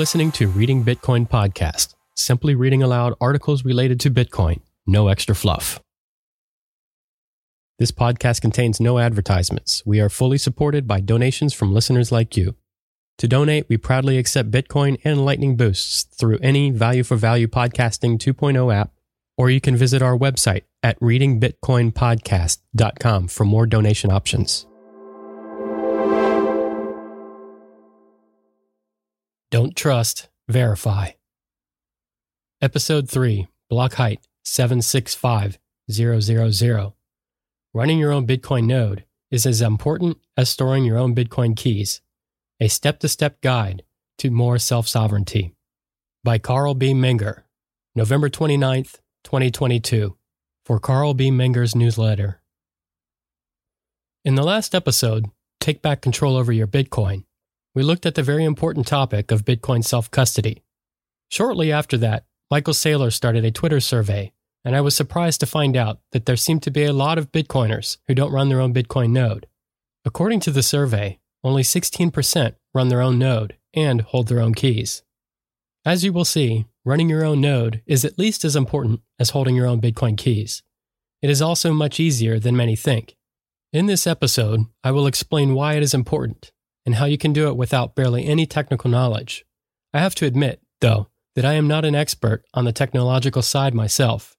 Listening to Reading Bitcoin Podcast, simply reading aloud articles related to Bitcoin, no extra fluff. This podcast contains no advertisements. We are fully supported by donations from listeners like you. To donate, we proudly accept Bitcoin and Lightning Boosts through any Value for Value Podcasting 2.0 app, or you can visit our website at readingbitcoinpodcast.com for more donation options. Trust, verify. Episode 3, block height 765000. Running your own Bitcoin node is as important as storing your own Bitcoin keys. A step to step guide to more self sovereignty. By Carl B. Menger, November 29th, 2022, for Carl B. Menger's newsletter. In the last episode, Take Back Control Over Your Bitcoin, we looked at the very important topic of Bitcoin self custody. Shortly after that, Michael Saylor started a Twitter survey, and I was surprised to find out that there seemed to be a lot of Bitcoiners who don't run their own Bitcoin node. According to the survey, only 16% run their own node and hold their own keys. As you will see, running your own node is at least as important as holding your own Bitcoin keys. It is also much easier than many think. In this episode, I will explain why it is important and how you can do it without barely any technical knowledge. I have to admit, though, that I am not an expert on the technological side myself.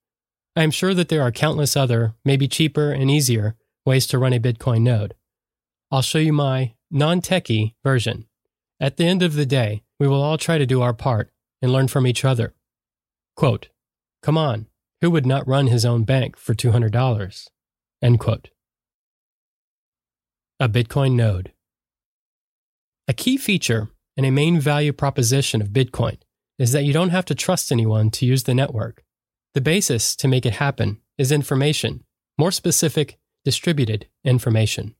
I am sure that there are countless other, maybe cheaper and easier, ways to run a Bitcoin node. I'll show you my non techie version. At the end of the day, we will all try to do our part and learn from each other. Quote, Come on, who would not run his own bank for $200? End quote. A Bitcoin node. A key feature and a main value proposition of Bitcoin is that you don't have to trust anyone to use the network. The basis to make it happen is information, more specific, distributed information.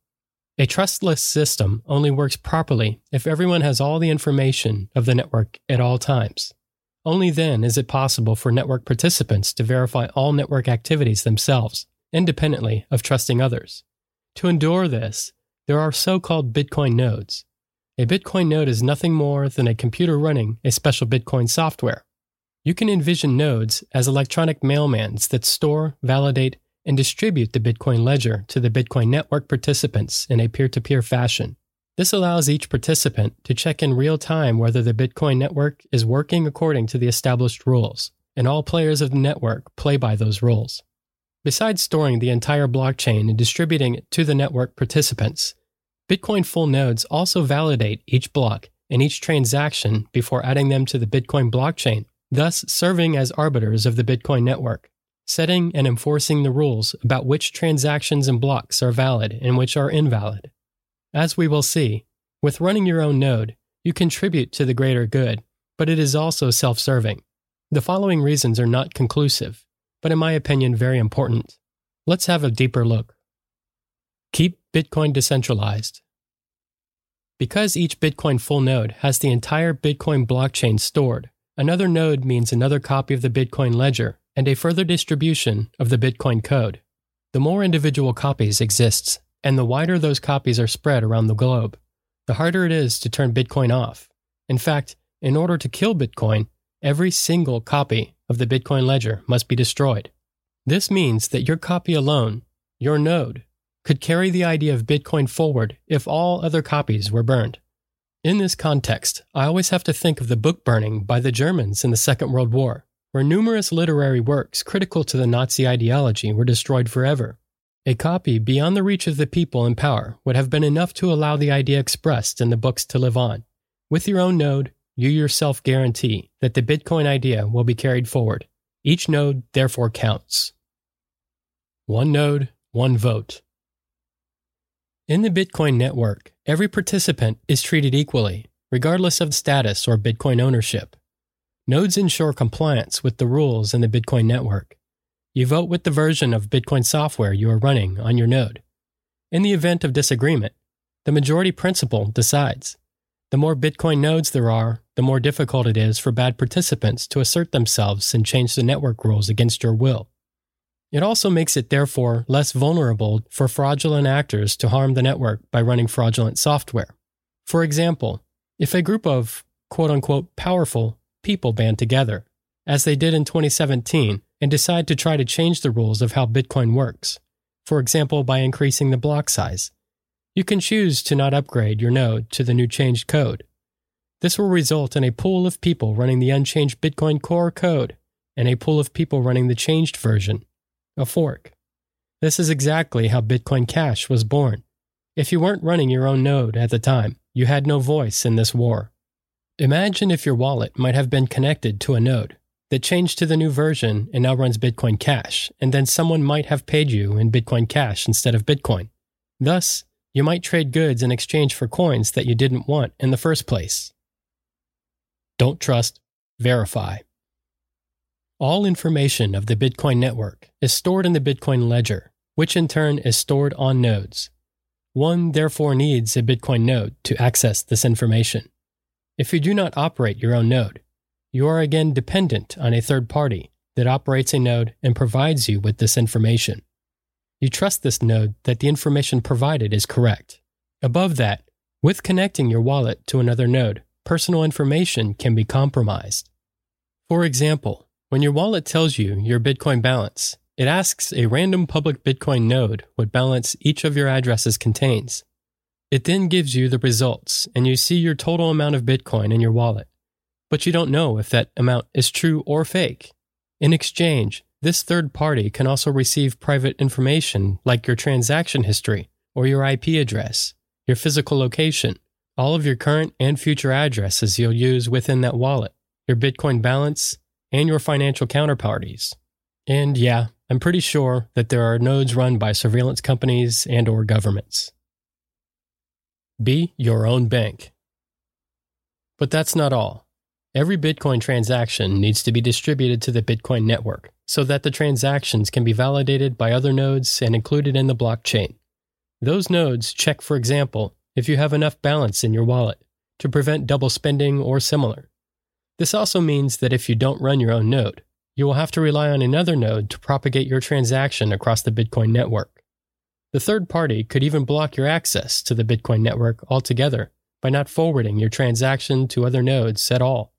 A trustless system only works properly if everyone has all the information of the network at all times. Only then is it possible for network participants to verify all network activities themselves, independently of trusting others. To endure this, there are so called Bitcoin nodes, a Bitcoin node is nothing more than a computer running a special Bitcoin software. You can envision nodes as electronic mailmans that store, validate, and distribute the Bitcoin ledger to the Bitcoin network participants in a peer to peer fashion. This allows each participant to check in real time whether the Bitcoin network is working according to the established rules, and all players of the network play by those rules. Besides storing the entire blockchain and distributing it to the network participants, Bitcoin full nodes also validate each block and each transaction before adding them to the Bitcoin blockchain, thus serving as arbiters of the Bitcoin network, setting and enforcing the rules about which transactions and blocks are valid and which are invalid. As we will see, with running your own node, you contribute to the greater good, but it is also self serving. The following reasons are not conclusive, but in my opinion, very important. Let's have a deeper look. Keep Bitcoin decentralized. Because each Bitcoin full node has the entire Bitcoin blockchain stored, another node means another copy of the Bitcoin ledger and a further distribution of the Bitcoin code. The more individual copies exists, and the wider those copies are spread around the globe, the harder it is to turn Bitcoin off. In fact, in order to kill Bitcoin, every single copy of the Bitcoin ledger must be destroyed. This means that your copy alone, your node, could carry the idea of Bitcoin forward if all other copies were burned. In this context, I always have to think of the book burning by the Germans in the Second World War, where numerous literary works critical to the Nazi ideology were destroyed forever. A copy beyond the reach of the people in power would have been enough to allow the idea expressed in the books to live on. With your own node, you yourself guarantee that the Bitcoin idea will be carried forward. Each node therefore counts. One node, one vote. In the Bitcoin network, every participant is treated equally, regardless of status or Bitcoin ownership. Nodes ensure compliance with the rules in the Bitcoin network. You vote with the version of Bitcoin software you are running on your node. In the event of disagreement, the majority principle decides. The more Bitcoin nodes there are, the more difficult it is for bad participants to assert themselves and change the network rules against your will. It also makes it therefore less vulnerable for fraudulent actors to harm the network by running fraudulent software. For example, if a group of quote unquote powerful people band together, as they did in 2017, and decide to try to change the rules of how Bitcoin works, for example, by increasing the block size. You can choose to not upgrade your node to the new changed code. This will result in a pool of people running the unchanged Bitcoin core code and a pool of people running the changed version, a fork. This is exactly how Bitcoin Cash was born. If you weren't running your own node at the time, you had no voice in this war. Imagine if your wallet might have been connected to a node that changed to the new version and now runs Bitcoin Cash, and then someone might have paid you in Bitcoin Cash instead of Bitcoin. Thus, you might trade goods in exchange for coins that you didn't want in the first place. Don't trust, verify. All information of the Bitcoin network is stored in the Bitcoin ledger, which in turn is stored on nodes. One therefore needs a Bitcoin node to access this information. If you do not operate your own node, you are again dependent on a third party that operates a node and provides you with this information. You trust this node that the information provided is correct. Above that, with connecting your wallet to another node, personal information can be compromised. For example, when your wallet tells you your Bitcoin balance, it asks a random public Bitcoin node what balance each of your addresses contains. It then gives you the results, and you see your total amount of Bitcoin in your wallet. But you don't know if that amount is true or fake. In exchange, this third party can also receive private information like your transaction history or your IP address, your physical location, all of your current and future addresses you'll use within that wallet, your Bitcoin balance, and your financial counterparties. And yeah, I'm pretty sure that there are nodes run by surveillance companies and or governments. Be your own bank. But that's not all. Every Bitcoin transaction needs to be distributed to the Bitcoin network so that the transactions can be validated by other nodes and included in the blockchain. Those nodes check, for example, if you have enough balance in your wallet to prevent double spending or similar. This also means that if you don't run your own node, you will have to rely on another node to propagate your transaction across the Bitcoin network. The third party could even block your access to the Bitcoin network altogether by not forwarding your transaction to other nodes at all.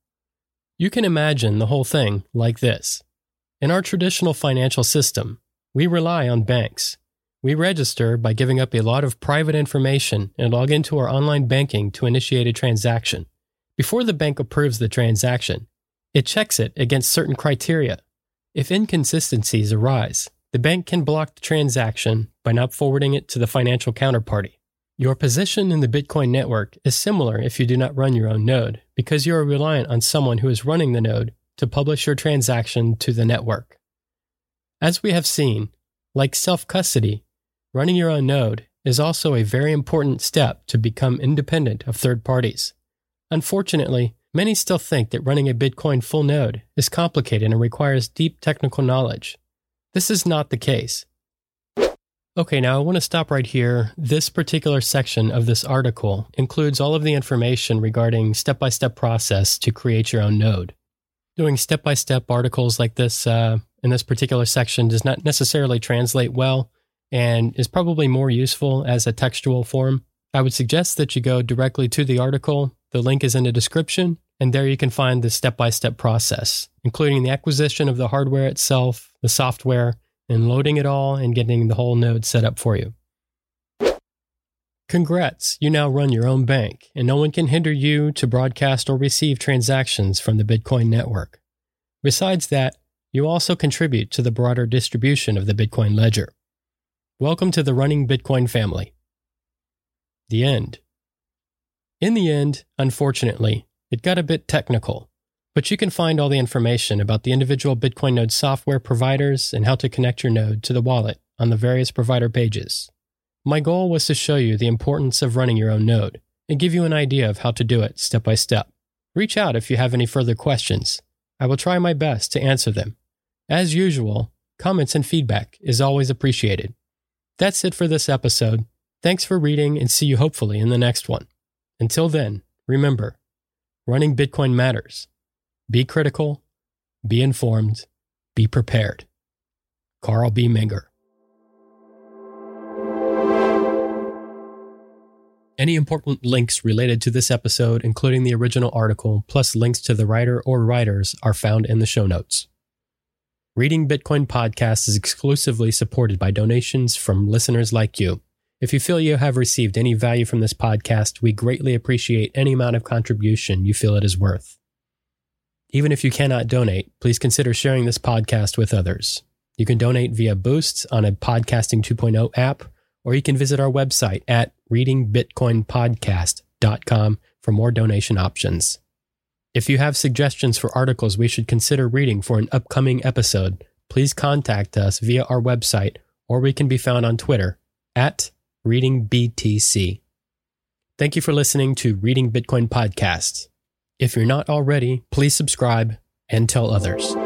You can imagine the whole thing like this. In our traditional financial system, we rely on banks. We register by giving up a lot of private information and log into our online banking to initiate a transaction. Before the bank approves the transaction, it checks it against certain criteria. If inconsistencies arise, the bank can block the transaction by not forwarding it to the financial counterparty. Your position in the Bitcoin network is similar if you do not run your own node, because you are reliant on someone who is running the node to publish your transaction to the network. As we have seen, like self custody, running your own node is also a very important step to become independent of third parties. Unfortunately, many still think that running a Bitcoin full node is complicated and requires deep technical knowledge. This is not the case. Okay, now I want to stop right here. This particular section of this article includes all of the information regarding step by step process to create your own node. Doing step by step articles like this uh, in this particular section does not necessarily translate well and is probably more useful as a textual form. I would suggest that you go directly to the article the link is in the description, and there you can find the step by step process, including the acquisition of the hardware itself, the software, and loading it all and getting the whole node set up for you. Congrats, you now run your own bank, and no one can hinder you to broadcast or receive transactions from the Bitcoin network. Besides that, you also contribute to the broader distribution of the Bitcoin ledger. Welcome to the Running Bitcoin family. The end. In the end, unfortunately, it got a bit technical, but you can find all the information about the individual Bitcoin node software providers and how to connect your node to the wallet on the various provider pages. My goal was to show you the importance of running your own node and give you an idea of how to do it step by step. Reach out if you have any further questions. I will try my best to answer them. As usual, comments and feedback is always appreciated. That's it for this episode. Thanks for reading and see you hopefully in the next one. Until then, remember running Bitcoin matters. Be critical, be informed, be prepared. Carl B. Menger. Any important links related to this episode, including the original article, plus links to the writer or writers, are found in the show notes. Reading Bitcoin Podcast is exclusively supported by donations from listeners like you. If you feel you have received any value from this podcast, we greatly appreciate any amount of contribution you feel it is worth. Even if you cannot donate, please consider sharing this podcast with others. You can donate via Boosts on a Podcasting 2.0 app, or you can visit our website at readingbitcoinpodcast.com for more donation options. If you have suggestions for articles we should consider reading for an upcoming episode, please contact us via our website, or we can be found on Twitter at Reading BTC. Thank you for listening to Reading Bitcoin Podcasts. If you're not already, please subscribe and tell others.